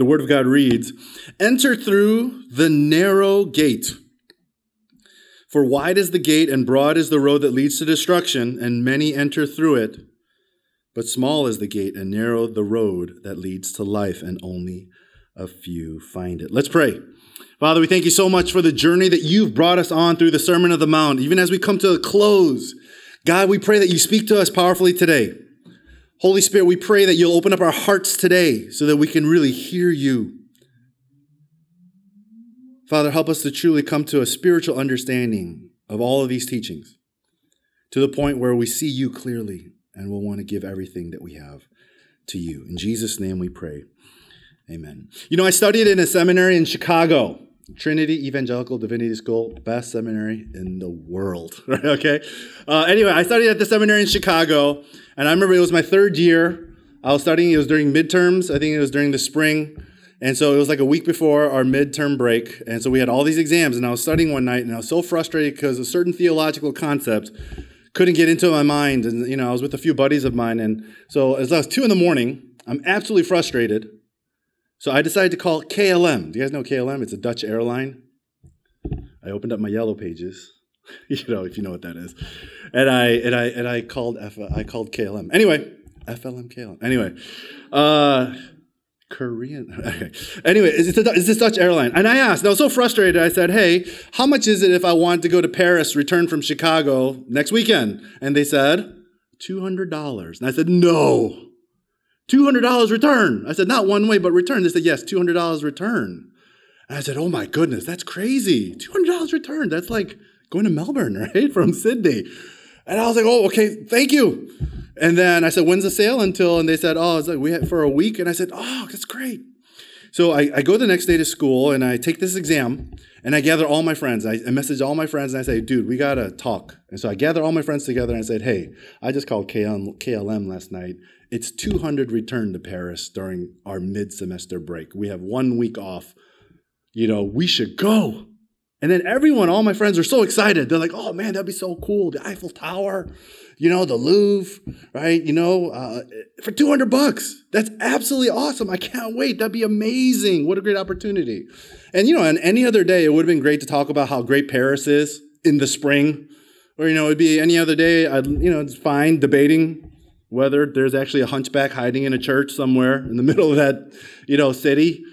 The Word of God reads Enter through the narrow gate. For wide is the gate and broad is the road that leads to destruction, and many enter through it. But small is the gate and narrow the road that leads to life, and only a few find it. Let's pray. Father, we thank you so much for the journey that you've brought us on through the Sermon of the Mount. Even as we come to a close, God, we pray that you speak to us powerfully today. Holy Spirit, we pray that you'll open up our hearts today so that we can really hear you. Father, help us to truly come to a spiritual understanding of all of these teachings to the point where we see you clearly and we'll want to give everything that we have to you. In Jesus' name we pray. Amen. You know, I studied in a seminary in Chicago, Trinity Evangelical Divinity School, best seminary in the world. Right? okay. Uh, anyway, I studied at the seminary in Chicago, and I remember it was my third year. I was studying, it was during midterms. I think it was during the spring. And so it was like a week before our midterm break. And so we had all these exams, and I was studying one night, and I was so frustrated because a certain theological concept couldn't get into my mind. And, you know, I was with a few buddies of mine. And so as I was two in the morning, I'm absolutely frustrated. So I decided to call KLM. Do you guys know KLM? It's a Dutch airline. I opened up my yellow pages, you know, if you know what that is. And I and I and I called F I called KLM. Anyway, FLM KLM. Anyway, uh Korean. Anyway, is it's this Dutch airline. And I asked, and I was so frustrated, I said, hey, how much is it if I want to go to Paris, return from Chicago next weekend? And they said, $200. And I said, no, $200 return. I said, not one way, but return. They said, yes, $200 return. And I said, oh my goodness, that's crazy. $200 return. That's like going to Melbourne, right? From Sydney. And I was like, oh, okay, thank you. And then I said, when's the sale until? And they said, oh, it's like we had for a week. And I said, oh, that's great. So I, I go the next day to school and I take this exam and I gather all my friends. I, I message all my friends and I say, dude, we got to talk. And so I gather all my friends together and I said, hey, I just called KLM, KLM last night. It's 200 return to Paris during our mid semester break. We have one week off. You know, we should go. And then everyone, all my friends are so excited. They're like, oh man, that'd be so cool. The Eiffel Tower, you know, the Louvre, right? You know, uh, for 200 bucks. That's absolutely awesome. I can't wait. That'd be amazing. What a great opportunity. And, you know, on any other day, it would have been great to talk about how great Paris is in the spring. Or, you know, it'd be any other day, I'd, you know, it's fine debating whether there's actually a hunchback hiding in a church somewhere in the middle of that, you know, city.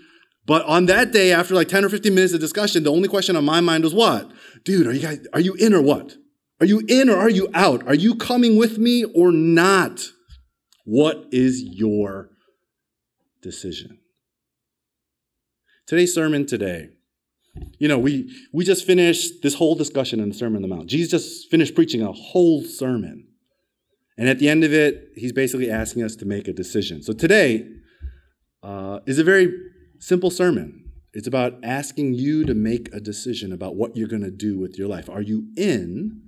But on that day, after like 10 or 15 minutes of discussion, the only question on my mind was what? Dude, are you guys, are you in or what? Are you in or are you out? Are you coming with me or not? What is your decision? Today's sermon today. You know, we, we just finished this whole discussion in the Sermon on the Mount. Jesus just finished preaching a whole sermon. And at the end of it, he's basically asking us to make a decision. So today uh, is a very simple sermon. It's about asking you to make a decision about what you're going to do with your life. Are you in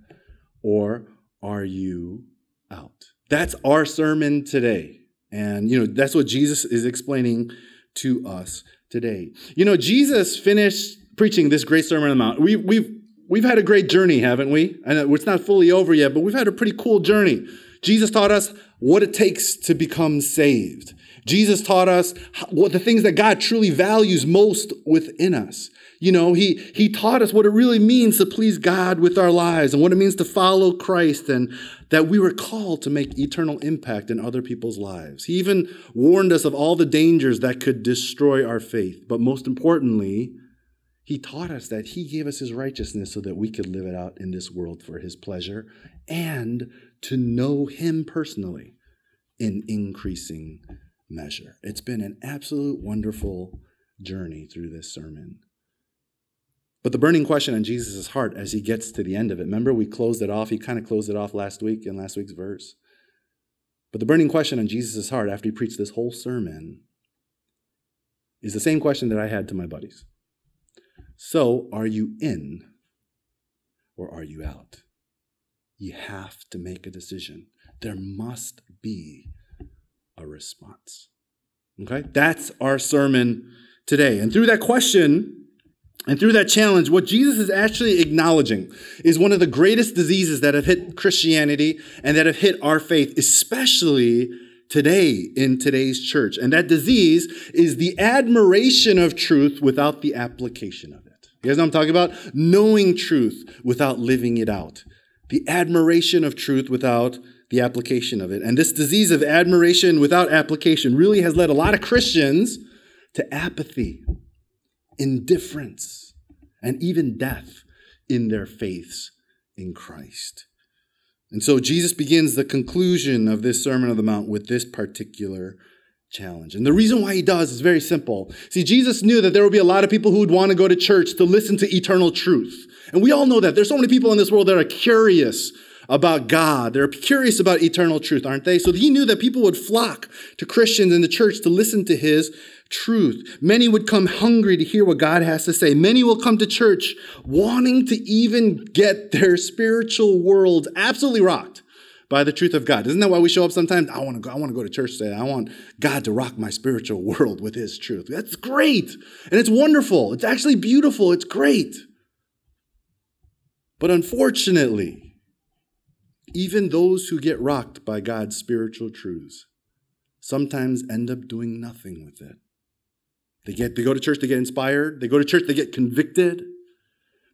or are you out? That's our sermon today. And, you know, that's what Jesus is explaining to us today. You know, Jesus finished preaching this great Sermon on the Mount. We, we've, we've had a great journey, haven't we? And it's not fully over yet, but we've had a pretty cool journey. Jesus taught us what it takes to become saved. Jesus taught us what the things that God truly values most within us. You know, he, he taught us what it really means to please God with our lives and what it means to follow Christ and that we were called to make eternal impact in other people's lives. He even warned us of all the dangers that could destroy our faith. But most importantly, he taught us that he gave us his righteousness so that we could live it out in this world for his pleasure and to know him personally in increasing measure. It's been an absolute wonderful journey through this sermon. But the burning question in Jesus' heart as he gets to the end of it, remember we closed it off, he kind of closed it off last week in last week's verse. But the burning question in Jesus' heart after he preached this whole sermon is the same question that I had to my buddies. So, are you in or are you out? You have to make a decision. There must be a response. Okay? That's our sermon today. And through that question, and through that challenge, what Jesus is actually acknowledging is one of the greatest diseases that have hit Christianity and that have hit our faith, especially today in today's church. And that disease is the admiration of truth without the application of it. You guys know what I'm talking about? Knowing truth without living it out. The admiration of truth without the application of it. And this disease of admiration without application really has led a lot of Christians to apathy, indifference, and even death in their faiths in Christ. And so Jesus begins the conclusion of this Sermon on the Mount with this particular challenge. And the reason why he does is very simple. See, Jesus knew that there would be a lot of people who would want to go to church to listen to eternal truth. And we all know that. There's so many people in this world that are curious about God. They're curious about eternal truth, aren't they? So he knew that people would flock to Christians in the church to listen to his truth. Many would come hungry to hear what God has to say. Many will come to church wanting to even get their spiritual world absolutely rocked by the truth of God. Isn't that why we show up sometimes? I want to go, I want to go to church today. I want God to rock my spiritual world with his truth. That's great. And it's wonderful. It's actually beautiful. It's great. But unfortunately, even those who get rocked by God's spiritual truths sometimes end up doing nothing with it. They get they go to church, they get inspired, they go to church, they get convicted,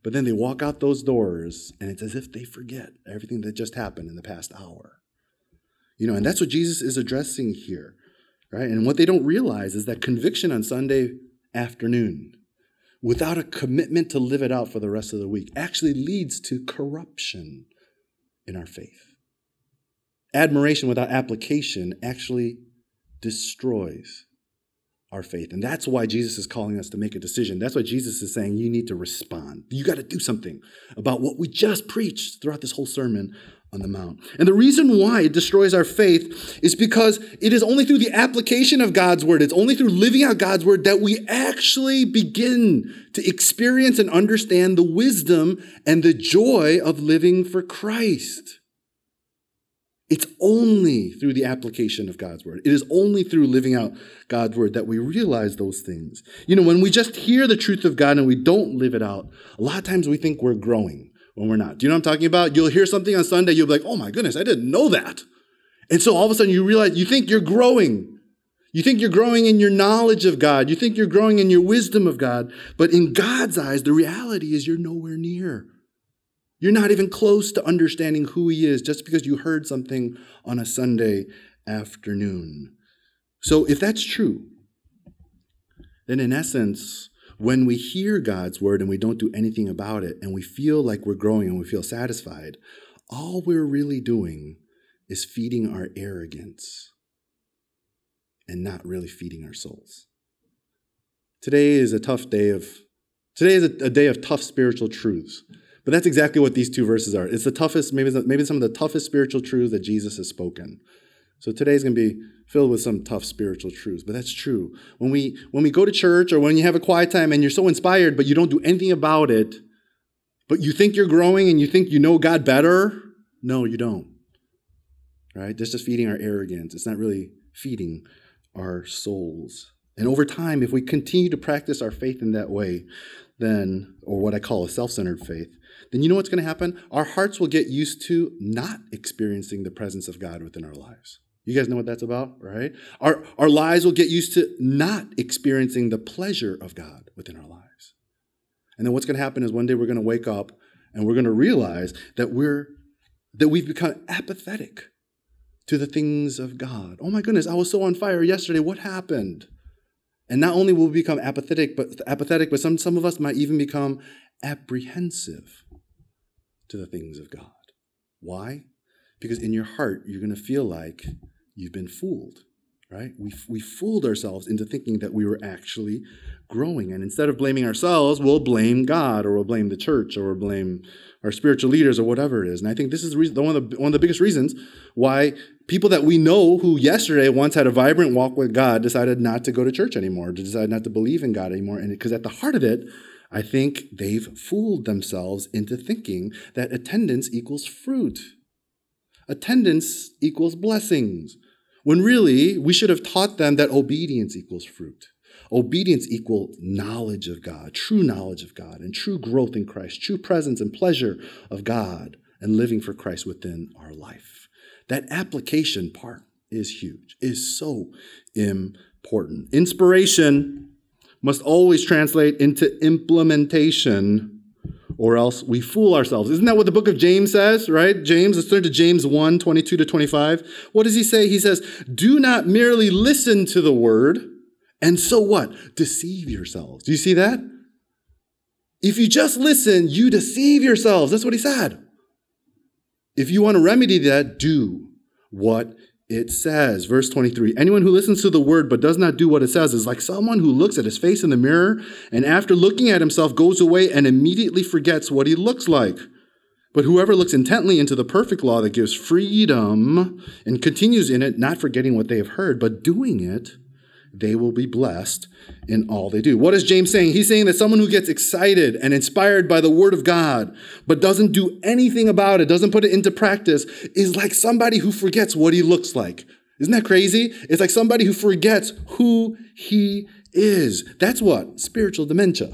but then they walk out those doors and it's as if they forget everything that just happened in the past hour. You know, and that's what Jesus is addressing here, right? And what they don't realize is that conviction on Sunday afternoon without a commitment to live it out for the rest of the week actually leads to corruption in our faith. Admiration without application actually destroys our faith. And that's why Jesus is calling us to make a decision. That's why Jesus is saying you need to respond. You got to do something about what we just preached throughout this whole sermon on the Mount. And the reason why it destroys our faith is because it is only through the application of God's word, it's only through living out God's word that we actually begin to experience and understand the wisdom and the joy of living for Christ. It's only through the application of God's word. It is only through living out God's word that we realize those things. You know, when we just hear the truth of God and we don't live it out, a lot of times we think we're growing when we're not. Do you know what I'm talking about? You'll hear something on Sunday, you'll be like, oh my goodness, I didn't know that. And so all of a sudden you realize, you think you're growing. You think you're growing in your knowledge of God. You think you're growing in your wisdom of God. But in God's eyes, the reality is you're nowhere near. You're not even close to understanding who He is just because you heard something on a Sunday afternoon. So, if that's true, then in essence, when we hear God's word and we don't do anything about it and we feel like we're growing and we feel satisfied, all we're really doing is feeding our arrogance and not really feeding our souls. Today is a tough day of today is a, a day of tough spiritual truths. But that's exactly what these two verses are. It's the toughest, maybe, maybe some of the toughest spiritual truths that Jesus has spoken. So today's going to be filled with some tough spiritual truths, but that's true. When we when we go to church or when you have a quiet time and you're so inspired but you don't do anything about it, but you think you're growing and you think you know God better, no, you don't. Right? That's just feeding our arrogance. It's not really feeding our souls. And over time, if we continue to practice our faith in that way, then, or what I call a self centered faith, then you know what's going to happen? Our hearts will get used to not experiencing the presence of God within our lives. You guys know what that's about, right? Our, our lives will get used to not experiencing the pleasure of God within our lives. And then what's going to happen is one day we're going to wake up and we're going to realize that we're that we've become apathetic to the things of God. Oh my goodness, I was so on fire yesterday. What happened? And not only will we become apathetic, but apathetic, but some, some of us might even become apprehensive to the things of God. Why? Because in your heart, you're going to feel like you've been fooled, right? We, we fooled ourselves into thinking that we were actually growing. And instead of blaming ourselves, we'll blame God or we'll blame the church or we'll blame our spiritual leaders or whatever it is. And I think this is reason, one, of the, one of the biggest reasons why people that we know who yesterday once had a vibrant walk with God decided not to go to church anymore, to decide not to believe in God anymore. And because at the heart of it, I think they've fooled themselves into thinking that attendance equals fruit. Attendance equals blessings. When really, we should have taught them that obedience equals fruit. Obedience equals knowledge of God, true knowledge of God, and true growth in Christ, true presence and pleasure of God, and living for Christ within our life. That application part is huge, is so important. Inspiration must always translate into implementation or else we fool ourselves. Isn't that what the book of James says, right? James, let's turn to James 1 22 to 25. What does he say? He says, Do not merely listen to the word, and so what? Deceive yourselves. Do you see that? If you just listen, you deceive yourselves. That's what he said. If you want to remedy that, do what it says. Verse 23 Anyone who listens to the word but does not do what it says is like someone who looks at his face in the mirror and after looking at himself goes away and immediately forgets what he looks like. But whoever looks intently into the perfect law that gives freedom and continues in it, not forgetting what they have heard, but doing it, they will be blessed in all they do. What is James saying? He's saying that someone who gets excited and inspired by the word of God, but doesn't do anything about it, doesn't put it into practice, is like somebody who forgets what he looks like. Isn't that crazy? It's like somebody who forgets who he is. That's what spiritual dementia.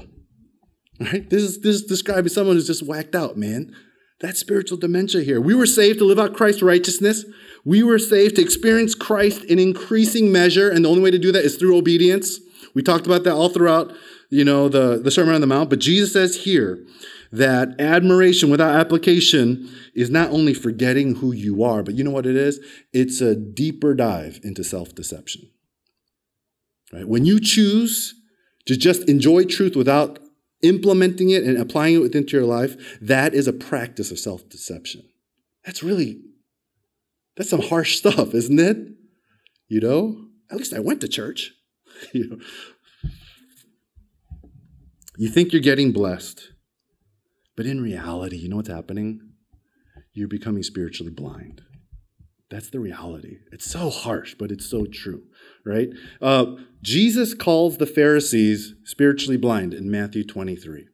Right? This is this is someone who's just whacked out, man. That's spiritual dementia here. We were saved to live out Christ's righteousness. We were saved to experience Christ in increasing measure, and the only way to do that is through obedience. We talked about that all throughout, you know, the, the Sermon on the Mount. But Jesus says here that admiration without application is not only forgetting who you are, but you know what it is? It's a deeper dive into self-deception. Right? When you choose to just enjoy truth without implementing it and applying it within your life, that is a practice of self-deception. That's really that's some harsh stuff, isn't it? You know, at least I went to church. you, know. you think you're getting blessed, but in reality, you know what's happening? You're becoming spiritually blind. That's the reality. It's so harsh, but it's so true, right? Uh, Jesus calls the Pharisees spiritually blind in Matthew 23.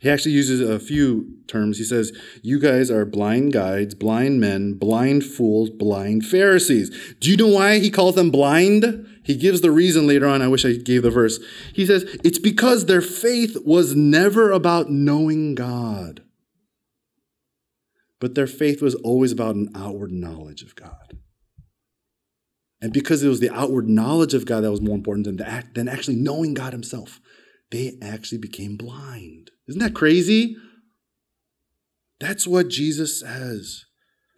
He actually uses a few terms. He says, You guys are blind guides, blind men, blind fools, blind Pharisees. Do you know why he calls them blind? He gives the reason later on. I wish I gave the verse. He says, It's because their faith was never about knowing God, but their faith was always about an outward knowledge of God. And because it was the outward knowledge of God that was more important than, the, than actually knowing God Himself, they actually became blind. Isn't that crazy? That's what Jesus says.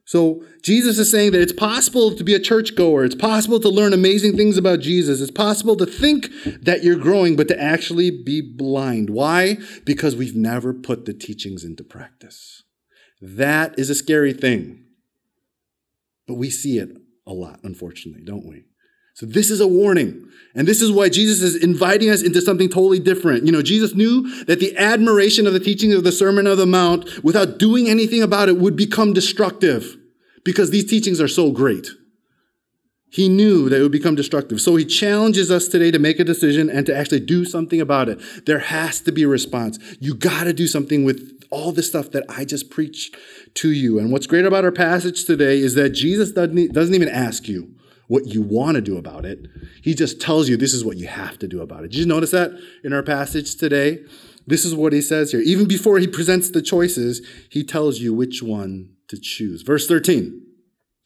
So Jesus is saying that it's possible to be a churchgoer. It's possible to learn amazing things about Jesus. It's possible to think that you're growing, but to actually be blind. Why? Because we've never put the teachings into practice. That is a scary thing. But we see it a lot, unfortunately, don't we? So this is a warning. And this is why Jesus is inviting us into something totally different. You know, Jesus knew that the admiration of the teaching of the Sermon of the Mount without doing anything about it would become destructive because these teachings are so great. He knew that it would become destructive. So he challenges us today to make a decision and to actually do something about it. There has to be a response. You got to do something with all the stuff that I just preached to you. And what's great about our passage today is that Jesus doesn't, doesn't even ask you, what you want to do about it. He just tells you this is what you have to do about it. Did you notice that in our passage today? This is what he says here. Even before he presents the choices, he tells you which one to choose. Verse 13,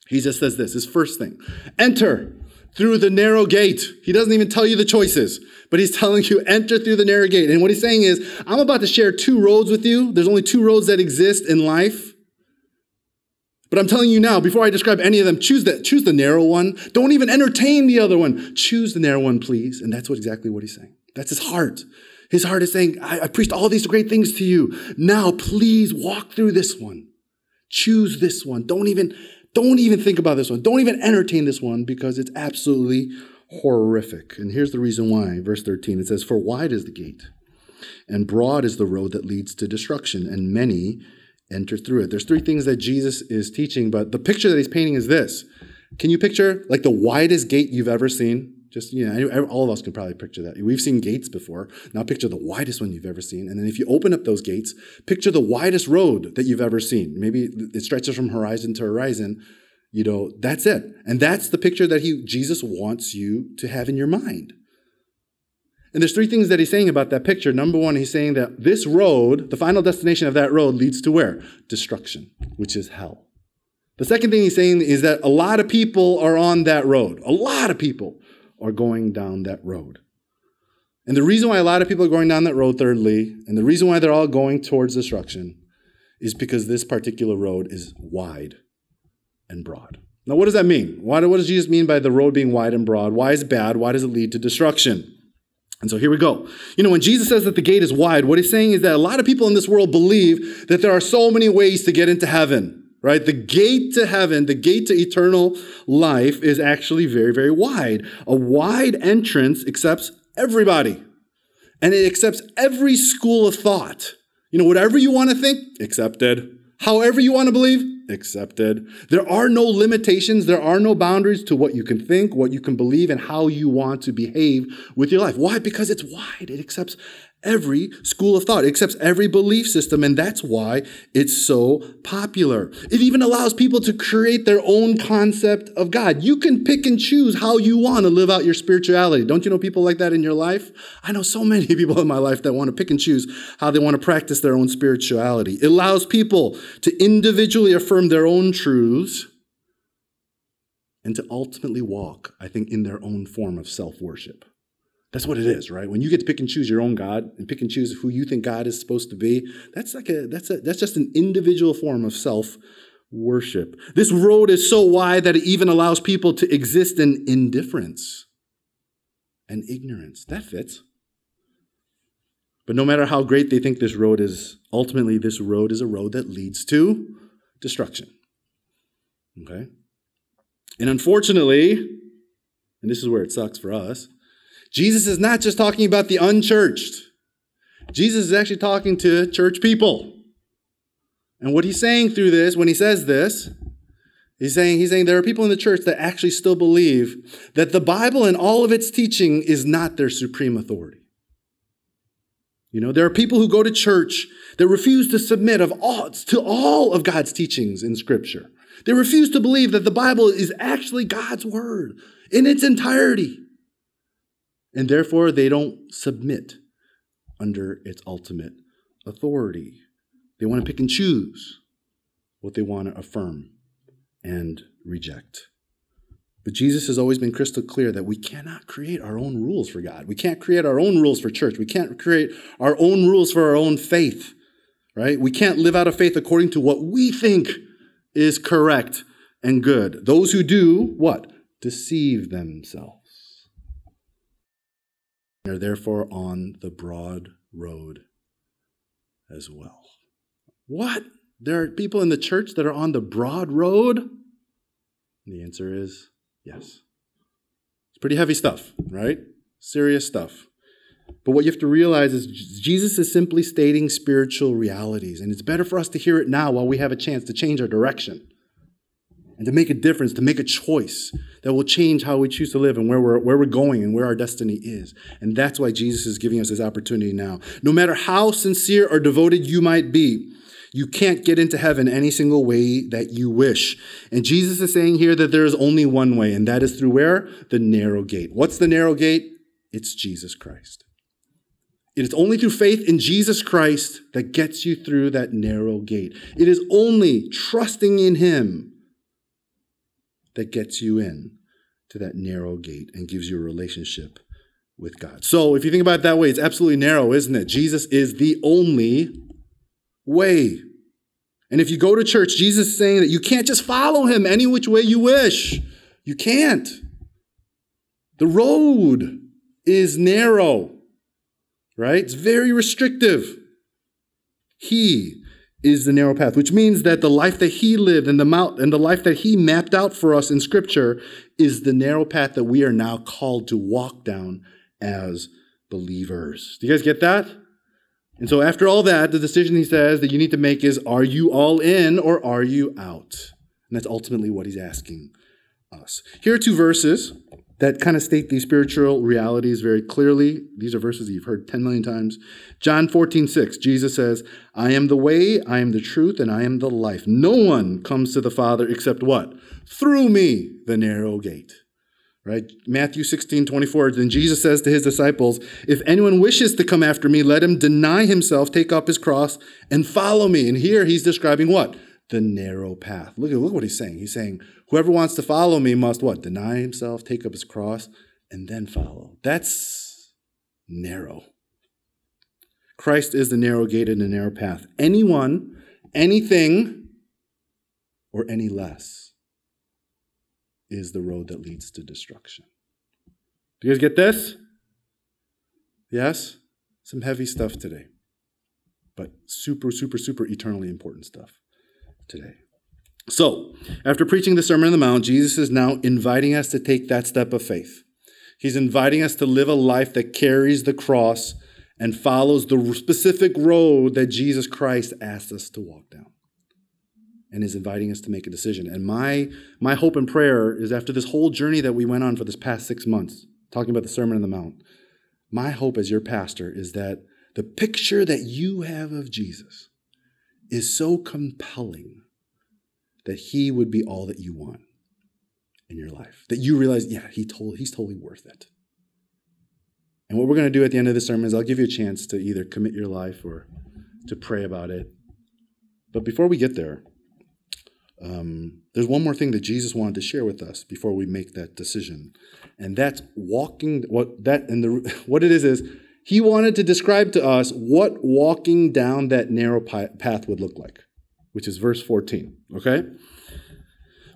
he just says this his first thing enter through the narrow gate. He doesn't even tell you the choices, but he's telling you enter through the narrow gate. And what he's saying is, I'm about to share two roads with you. There's only two roads that exist in life. But I'm telling you now, before I describe any of them, choose the, choose the narrow one. Don't even entertain the other one. Choose the narrow one, please. And that's what exactly what he's saying. That's his heart. His heart is saying, I, I preached all these great things to you. Now, please walk through this one. Choose this one. Don't even, don't even think about this one. Don't even entertain this one because it's absolutely horrific. And here's the reason why. Verse 13, it says, For wide is the gate, and broad is the road that leads to destruction, and many enter through it. There's three things that Jesus is teaching, but the picture that he's painting is this. Can you picture like the widest gate you've ever seen? Just, you know, all of us can probably picture that. We've seen gates before. Now picture the widest one you've ever seen. And then if you open up those gates, picture the widest road that you've ever seen. Maybe it stretches from horizon to horizon. You know, that's it. And that's the picture that he, Jesus wants you to have in your mind. And there's three things that he's saying about that picture. Number one, he's saying that this road, the final destination of that road, leads to where? Destruction, which is hell. The second thing he's saying is that a lot of people are on that road. A lot of people are going down that road. And the reason why a lot of people are going down that road, thirdly, and the reason why they're all going towards destruction is because this particular road is wide and broad. Now, what does that mean? Why, what does Jesus mean by the road being wide and broad? Why is it bad? Why does it lead to destruction? And so here we go. You know, when Jesus says that the gate is wide, what he's saying is that a lot of people in this world believe that there are so many ways to get into heaven right? The gate to heaven, the gate to eternal life is actually very, very wide. A wide entrance accepts everybody, and it accepts every school of thought. You know, whatever you want to think, accepted. However you want to believe, accepted. There are no limitations, there are no boundaries to what you can think, what you can believe, and how you want to behave with your life. Why? Because it's wide. It accepts every school of thought, accepts every belief system, and that's why it's so popular. It even allows people to create their own concept of God. You can pick and choose how you want to live out your spirituality. Don't you know people like that in your life? I know so many people in my life that want to pick and choose how they want to practice their own spirituality. It allows people to individually affirm their own truths and to ultimately walk, I think, in their own form of self worship. That's what it is, right? When you get to pick and choose your own God and pick and choose who you think God is supposed to be, that's like a that's a that's just an individual form of self worship. This road is so wide that it even allows people to exist in indifference and ignorance. That fits. But no matter how great they think this road is, ultimately this road is a road that leads to destruction. Okay? And unfortunately, and this is where it sucks for us, Jesus is not just talking about the unchurched. Jesus is actually talking to church people. And what he's saying through this, when he says this, he's saying, he's saying there are people in the church that actually still believe that the Bible and all of its teaching is not their supreme authority. You know, there are people who go to church that refuse to submit of all, to all of God's teachings in Scripture. They refuse to believe that the Bible is actually God's word in its entirety and therefore they don't submit under its ultimate authority. They want to pick and choose what they want to affirm and reject. But Jesus has always been crystal clear that we cannot create our own rules for God. We can't create our own rules for church. We can't create our own rules for our own faith, right? We can't live out of faith according to what we think is correct and good. Those who do what? Deceive themselves are therefore on the broad road as well. What? There are people in the church that are on the broad road? And the answer is yes. It's pretty heavy stuff, right? Serious stuff. But what you have to realize is Jesus is simply stating spiritual realities, and it's better for us to hear it now while we have a chance to change our direction and to make a difference, to make a choice that will change how we choose to live and where we're, where we're going and where our destiny is. And that's why Jesus is giving us this opportunity now. No matter how sincere or devoted you might be, you can't get into heaven any single way that you wish. And Jesus is saying here that there is only one way, and that is through where? The narrow gate. What's the narrow gate? It's Jesus Christ. It is only through faith in Jesus Christ that gets you through that narrow gate. It is only trusting in Him that gets you in to that narrow gate and gives you a relationship with God. So if you think about it that way, it's absolutely narrow, isn't it? Jesus is the only way. And if you go to church, Jesus is saying that you can't just follow him any which way you wish. You can't. The road is narrow, right? It's very restrictive. He is the narrow path, which means that the life that he lived and the mount and the life that he mapped out for us in scripture is the narrow path that we are now called to walk down as believers. Do you guys get that? And so after all that, the decision he says that you need to make is are you all in or are you out? And that's ultimately what he's asking us. Here are two verses that kind of state these spiritual realities very clearly. These are verses you've heard 10 million times. John 14, 6, Jesus says, I am the way, I am the truth, and I am the life. No one comes to the Father except what? Through me, the narrow gate. Right? Matthew 16, 24. Then Jesus says to his disciples, If anyone wishes to come after me, let him deny himself, take up his cross, and follow me. And here he's describing what? the narrow path. Look at look what he's saying. He's saying, whoever wants to follow me must what? Deny himself, take up his cross, and then follow. That's narrow. Christ is the narrow gate and the narrow path. Anyone, anything, or any less is the road that leads to destruction. Do you guys get this? Yes? Some heavy stuff today, but super, super, super eternally important stuff today. So, after preaching the Sermon on the Mount, Jesus is now inviting us to take that step of faith. He's inviting us to live a life that carries the cross and follows the specific road that Jesus Christ asked us to walk down and is inviting us to make a decision. And my, my hope and prayer is after this whole journey that we went on for this past six months, talking about the Sermon on the Mount, my hope as your pastor is that the picture that you have of Jesus is so compelling that he would be all that you want in your life. That you realize, yeah, he told, he's totally worth it. And what we're going to do at the end of the sermon is I'll give you a chance to either commit your life or to pray about it. But before we get there, um, there's one more thing that Jesus wanted to share with us before we make that decision, and that's walking. What that and the what it is is he wanted to describe to us what walking down that narrow path would look like, which is verse 14. Okay,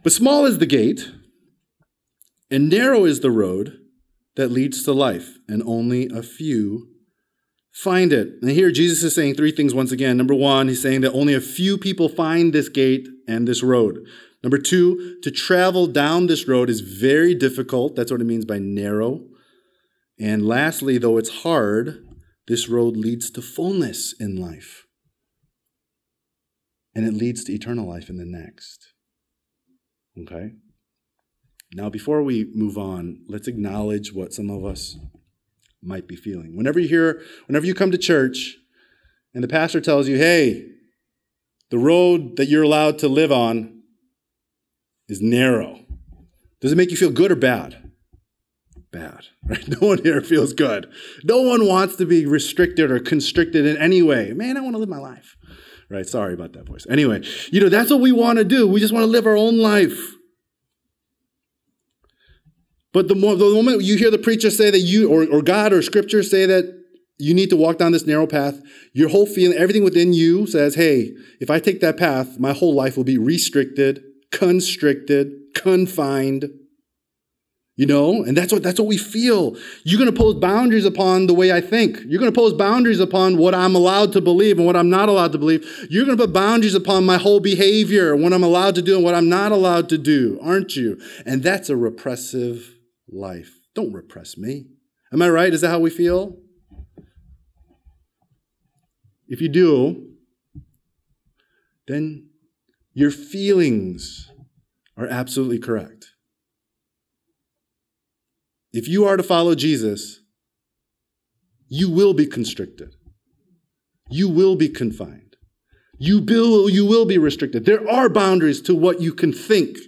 but small is the gate, and narrow is the road that leads to life, and only a few find it. And here Jesus is saying three things once again. Number one, he's saying that only a few people find this gate and this road. Number two, to travel down this road is very difficult. That's what it means by narrow. And lastly, though it's hard, this road leads to fullness in life. And it leads to eternal life in the next. Okay? Now, before we move on, let's acknowledge what some of us might be feeling. Whenever you hear, whenever you come to church and the pastor tells you, hey, the road that you're allowed to live on is narrow. Does it make you feel good or bad? Bad, right? No one here feels good. No one wants to be restricted or constricted in any way. Man, I want to live my life. Right? Sorry about that voice. Anyway, you know, that's what we want to do. We just want to live our own life. But the, more, the moment you hear the preacher say that you, or, or God or scripture say that you need to walk down this narrow path, your whole feeling, everything within you says, hey, if I take that path, my whole life will be restricted, constricted, confined. You know, and that's what that's what we feel. You're going to pose boundaries upon the way I think. You're going to pose boundaries upon what I'm allowed to believe and what I'm not allowed to believe. You're going to put boundaries upon my whole behavior, what I'm allowed to do and what I'm not allowed to do, aren't you? And that's a repressive life. Don't repress me. Am I right? Is that how we feel? If you do, then your feelings are absolutely correct. If you are to follow Jesus, you will be constricted. You will be confined. You will, you will be restricted. There are boundaries to what you can think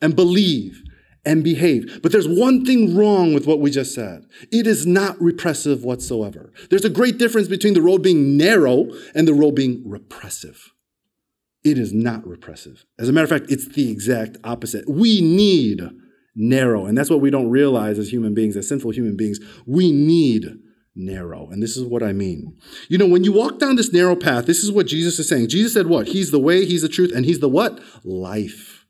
and believe and behave. But there's one thing wrong with what we just said. It is not repressive whatsoever. There's a great difference between the road being narrow and the road being repressive. It is not repressive. As a matter of fact, it's the exact opposite. We need narrow, and that's what we don't realize as human beings, as sinful human beings. We need narrow. And this is what I mean. You know, when you walk down this narrow path, this is what Jesus is saying. Jesus said what? He's the way, he's the truth, and he's the what? Life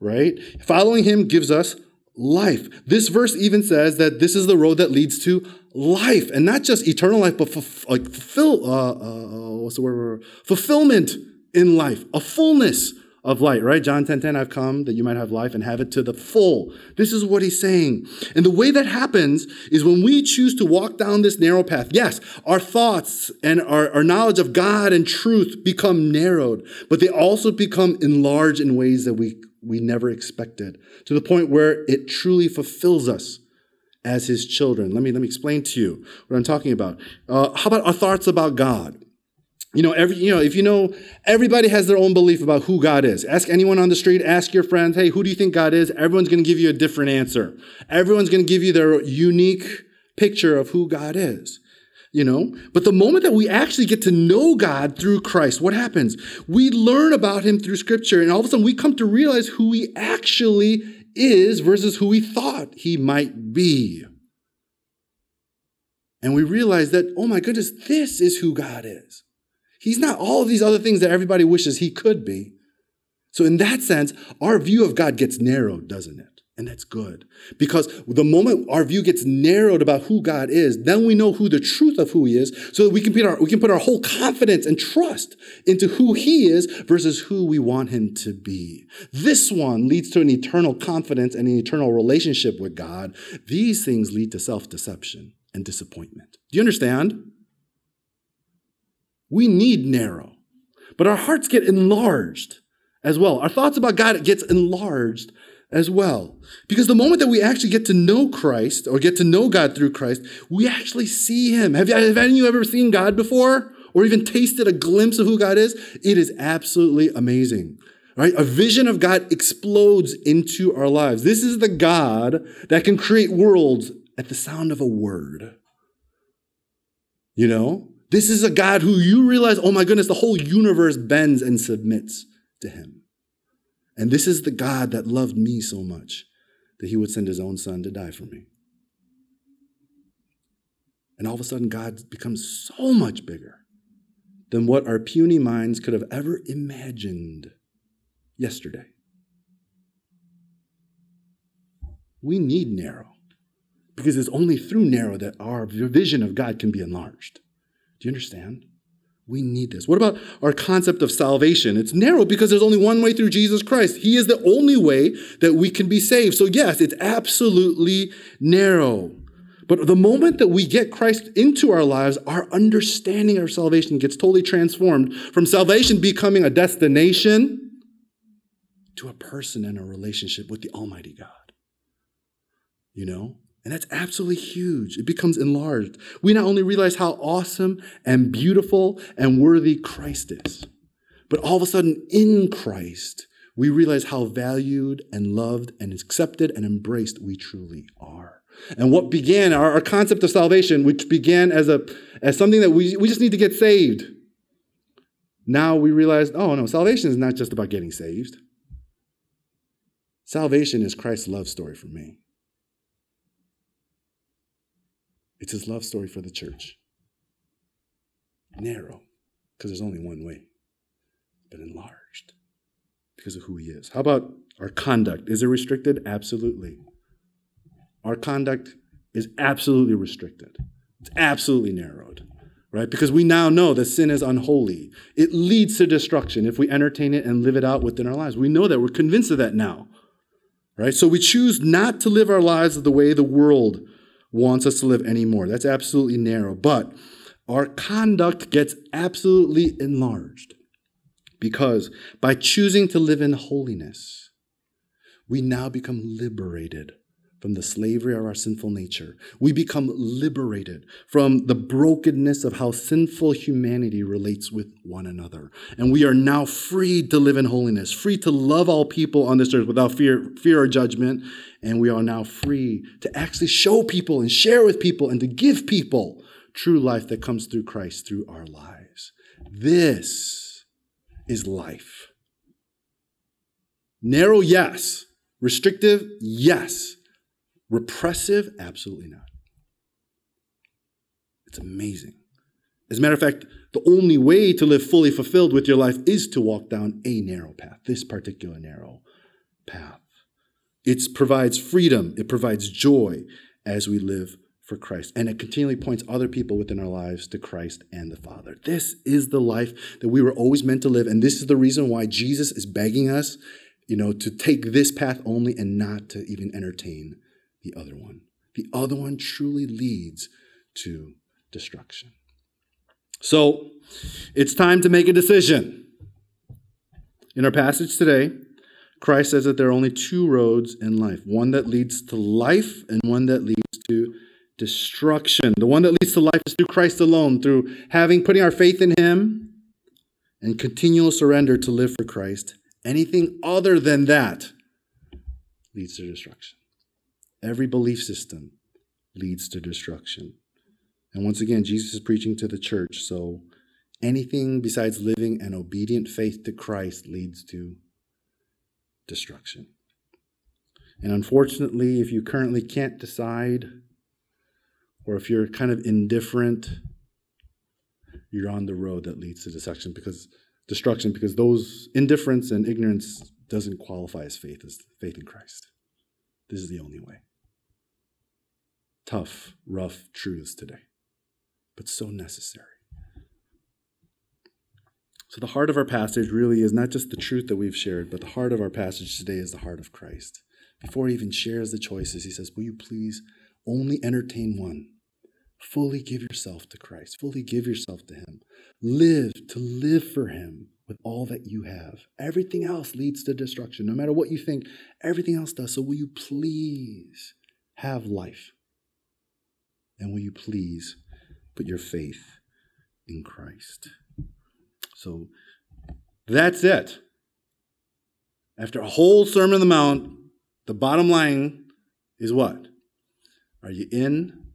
right? Following him gives us life. This verse even says that this is the road that leads to life, and not just eternal life, but like fulfill, uh, uh, what's the word? Fulfillment in life, a fullness of light, right? John 10 10, I've come that you might have life and have it to the full. This is what he's saying. And the way that happens is when we choose to walk down this narrow path, yes, our thoughts and our, our knowledge of God and truth become narrowed, but they also become enlarged in ways that we we never expected, to the point where it truly fulfills us as his children. Let me, let me explain to you what I'm talking about. Uh, how about our thoughts about God? You know, every, you know, if you know, everybody has their own belief about who God is. Ask anyone on the street, ask your friends, hey, who do you think God is? Everyone's going to give you a different answer. Everyone's going to give you their unique picture of who God is. you know? But the moment that we actually get to know God through Christ, what happens? We learn about him through scripture, and all of a sudden we come to realize who he actually is versus who we thought he might be. And we realize that, oh my goodness, this is who God is. He's not all of these other things that everybody wishes he could be. So, in that sense, our view of God gets narrowed, doesn't it? And that's good. Because the moment our view gets narrowed about who God is, then we know who the truth of who he is, so that we can put our, we can put our whole confidence and trust into who he is versus who we want him to be. This one leads to an eternal confidence and an eternal relationship with God. These things lead to self-deception and disappointment. Do you understand? We need narrow, but our hearts get enlarged as well. Our thoughts about God gets enlarged as well. Because the moment that we actually get to know Christ or get to know God through Christ, we actually see Him. Have, you, have any of you ever seen God before or even tasted a glimpse of who God is? It is absolutely amazing. Right? A vision of God explodes into our lives. This is the God that can create worlds at the sound of a word. You know? This is a God who you realize, oh my goodness, the whole universe bends and submits to him. And this is the God that loved me so much that he would send his own son to die for me. And all of a sudden, God becomes so much bigger than what our puny minds could have ever imagined yesterday. We need narrow because it's only through narrow that our vision of God can be enlarged. Do you understand? We need this. What about our concept of salvation? It's narrow because there's only one way through Jesus Christ. He is the only way that we can be saved. So, yes, it's absolutely narrow. But the moment that we get Christ into our lives, our understanding of salvation gets totally transformed from salvation becoming a destination to a person and a relationship with the Almighty God. You know? And that's absolutely huge. It becomes enlarged. We not only realize how awesome and beautiful and worthy Christ is, but all of a sudden in Christ, we realize how valued and loved and accepted and embraced we truly are. And what began, our, our concept of salvation, which began as, a, as something that we, we just need to get saved, now we realize, oh no, salvation is not just about getting saved. Salvation is Christ's love story for me. It's his love story for the church. Narrow, because there's only one way, but enlarged because of who he is. How about our conduct? Is it restricted? Absolutely. Our conduct is absolutely restricted, it's absolutely narrowed. Right? Because we now know that sin is unholy. It leads to destruction if we entertain it and live it out within our lives. We know that. We're convinced of that now. Right? So we choose not to live our lives the way the world wants us to live anymore. That's absolutely narrow. But our conduct gets absolutely enlarged because by choosing to live in holiness, we now become liberated from the slavery of our sinful nature. We become liberated from the brokenness of how sinful humanity relates with one another. And we are now free to live in holiness, free to love all people on this earth without fear, fear or judgment. And we are now free to actually show people and share with people and to give people true life that comes through Christ through our lives. This is life. Narrow, yes. Restrictive, yes. Repressive? Absolutely not. It's amazing. As a matter of fact, the only way to live fully fulfilled with your life is to walk down a narrow path, this particular narrow path. It provides freedom, it provides joy as we live for Christ. And it continually points other people within our lives to Christ and the Father. This is the life that we were always meant to live. And this is the reason why Jesus is begging us, you know, to take this path only and not to even entertain the other one. The other one truly leads to destruction. So it's time to make a decision. In our passage today, Christ says that there are only two roads in life one that leads to life and one that leads to destruction. The one that leads to life is through Christ alone, through having, putting our faith in Him and continual surrender to live for Christ. Anything other than that leads to destruction. Every belief system leads to destruction. And once again, Jesus is preaching to the church. So anything besides living an obedient faith to Christ leads to destruction. And unfortunately, if you currently can't decide, or if you're kind of indifferent, you're on the road that leads to destruction because destruction because those indifference and ignorance doesn't qualify as faith as faith in Christ. This is the only way. Tough, rough truths today, but so necessary. So, the heart of our passage really is not just the truth that we've shared, but the heart of our passage today is the heart of Christ. Before he even shares the choices, he says, Will you please only entertain one? Fully give yourself to Christ, fully give yourself to him. Live to live for him with all that you have. Everything else leads to destruction. No matter what you think, everything else does. So, will you please have life? And will you please put your faith in Christ? So, that's it. After a whole Sermon on the Mount, the bottom line is what? Are you in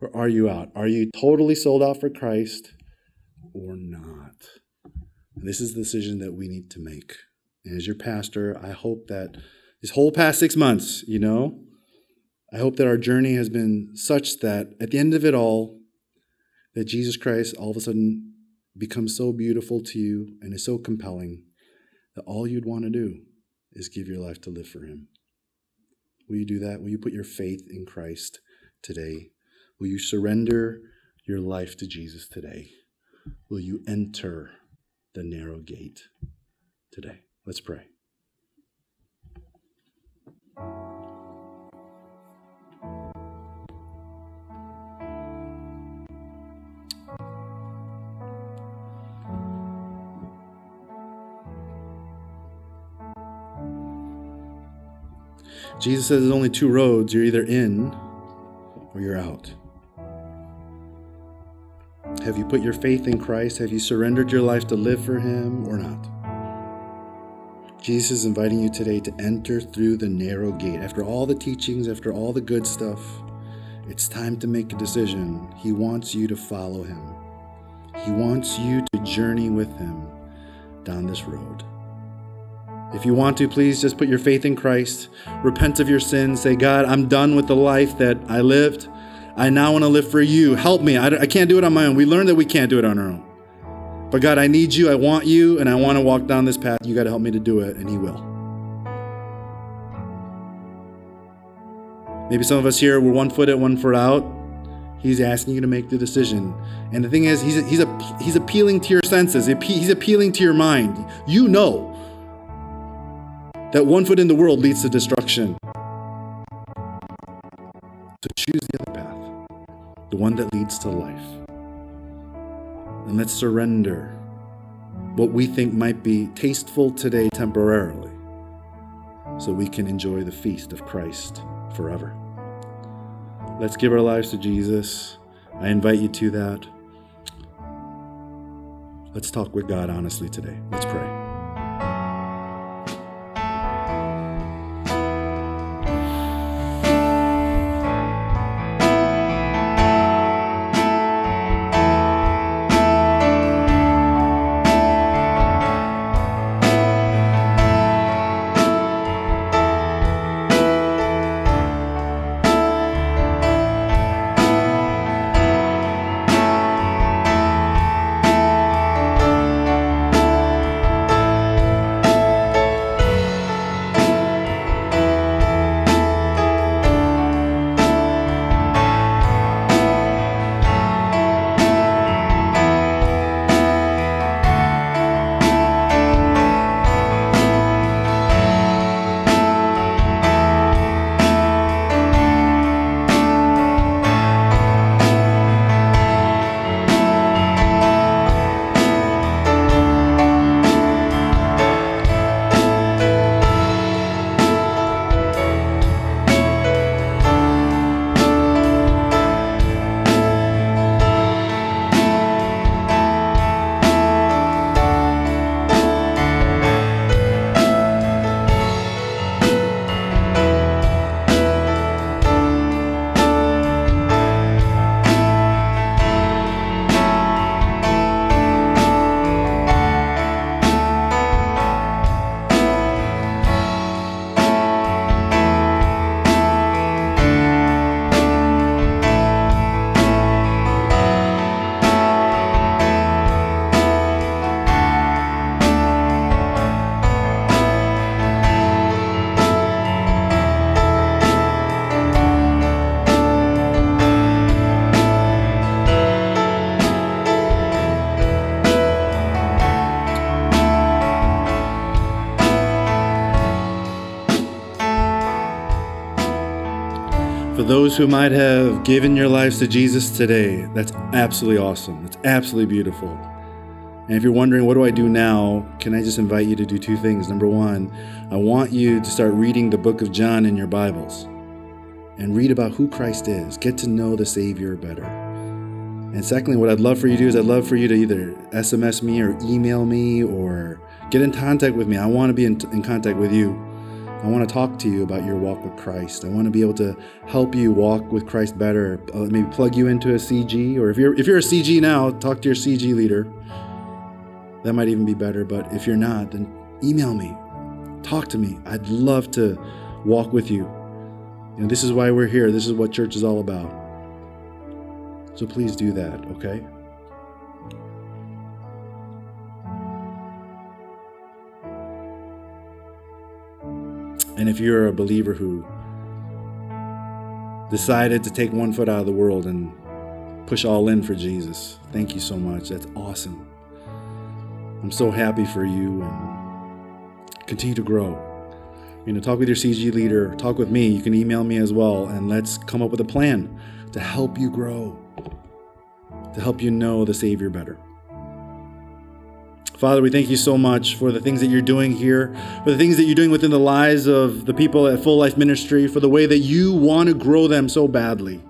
or are you out? Are you totally sold out for Christ or not? And this is the decision that we need to make. And as your pastor, I hope that this whole past six months, you know, I hope that our journey has been such that at the end of it all, that Jesus Christ all of a sudden becomes so beautiful to you and is so compelling that all you'd want to do is give your life to live for Him. Will you do that? Will you put your faith in Christ today? Will you surrender your life to Jesus today? Will you enter the narrow gate today? Let's pray. Jesus says there's only two roads. You're either in or you're out. Have you put your faith in Christ? Have you surrendered your life to live for Him or not? Jesus is inviting you today to enter through the narrow gate. After all the teachings, after all the good stuff, it's time to make a decision. He wants you to follow Him, He wants you to journey with Him down this road. If you want to, please just put your faith in Christ, repent of your sins, say, God, I'm done with the life that I lived. I now want to live for you. Help me. I, I can't do it on my own. We learned that we can't do it on our own. But God, I need you. I want you, and I want to walk down this path. You got to help me to do it, and He will. Maybe some of us here, we're one foot in, one foot out. He's asking you to make the decision. And the thing is, he's, he's, a, he's appealing to your senses, he's appealing to your mind. You know that one foot in the world leads to destruction. So choose the other path, the one that leads to life. And let's surrender what we think might be tasteful today temporarily so we can enjoy the feast of Christ forever. Let's give our lives to Jesus. I invite you to that. Let's talk with God honestly today. Let's pray. Those who might have given your lives to Jesus today, that's absolutely awesome. It's absolutely beautiful. And if you're wondering, what do I do now? Can I just invite you to do two things? Number one, I want you to start reading the book of John in your Bibles and read about who Christ is. Get to know the Savior better. And secondly, what I'd love for you to do is I'd love for you to either SMS me or email me or get in contact with me. I want to be in, in contact with you. I want to talk to you about your walk with Christ. I want to be able to help you walk with Christ better. Uh, maybe plug you into a CG, or if you're if you're a CG now, talk to your CG leader. That might even be better. But if you're not, then email me, talk to me. I'd love to walk with you. You know, this is why we're here. This is what church is all about. So please do that, okay? And if you're a believer who decided to take one foot out of the world and push all in for Jesus, thank you so much. That's awesome. I'm so happy for you and continue to grow. You know, talk with your CG leader, talk with me. You can email me as well, and let's come up with a plan to help you grow, to help you know the Savior better. Father, we thank you so much for the things that you're doing here, for the things that you're doing within the lives of the people at Full Life Ministry, for the way that you want to grow them so badly.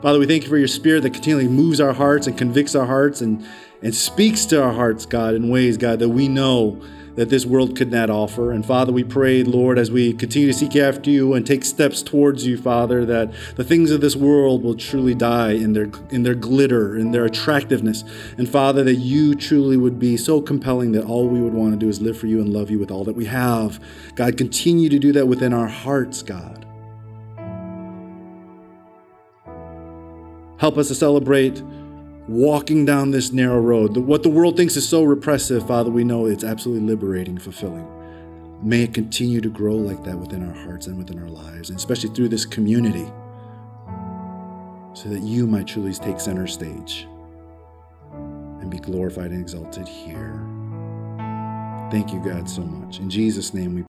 Father, we thank you for your spirit that continually moves our hearts and convicts our hearts and, and speaks to our hearts, God, in ways, God, that we know that this world could not offer. And Father, we pray, Lord, as we continue to seek after you and take steps towards you, Father, that the things of this world will truly die in their in their glitter, in their attractiveness. And Father, that you truly would be so compelling that all we would want to do is live for you and love you with all that we have. God, continue to do that within our hearts, God. Help us to celebrate walking down this narrow road. What the world thinks is so repressive, Father, we know it's absolutely liberating, fulfilling. May it continue to grow like that within our hearts and within our lives, and especially through this community, so that you might truly take center stage and be glorified and exalted here. Thank you, God, so much. In Jesus' name we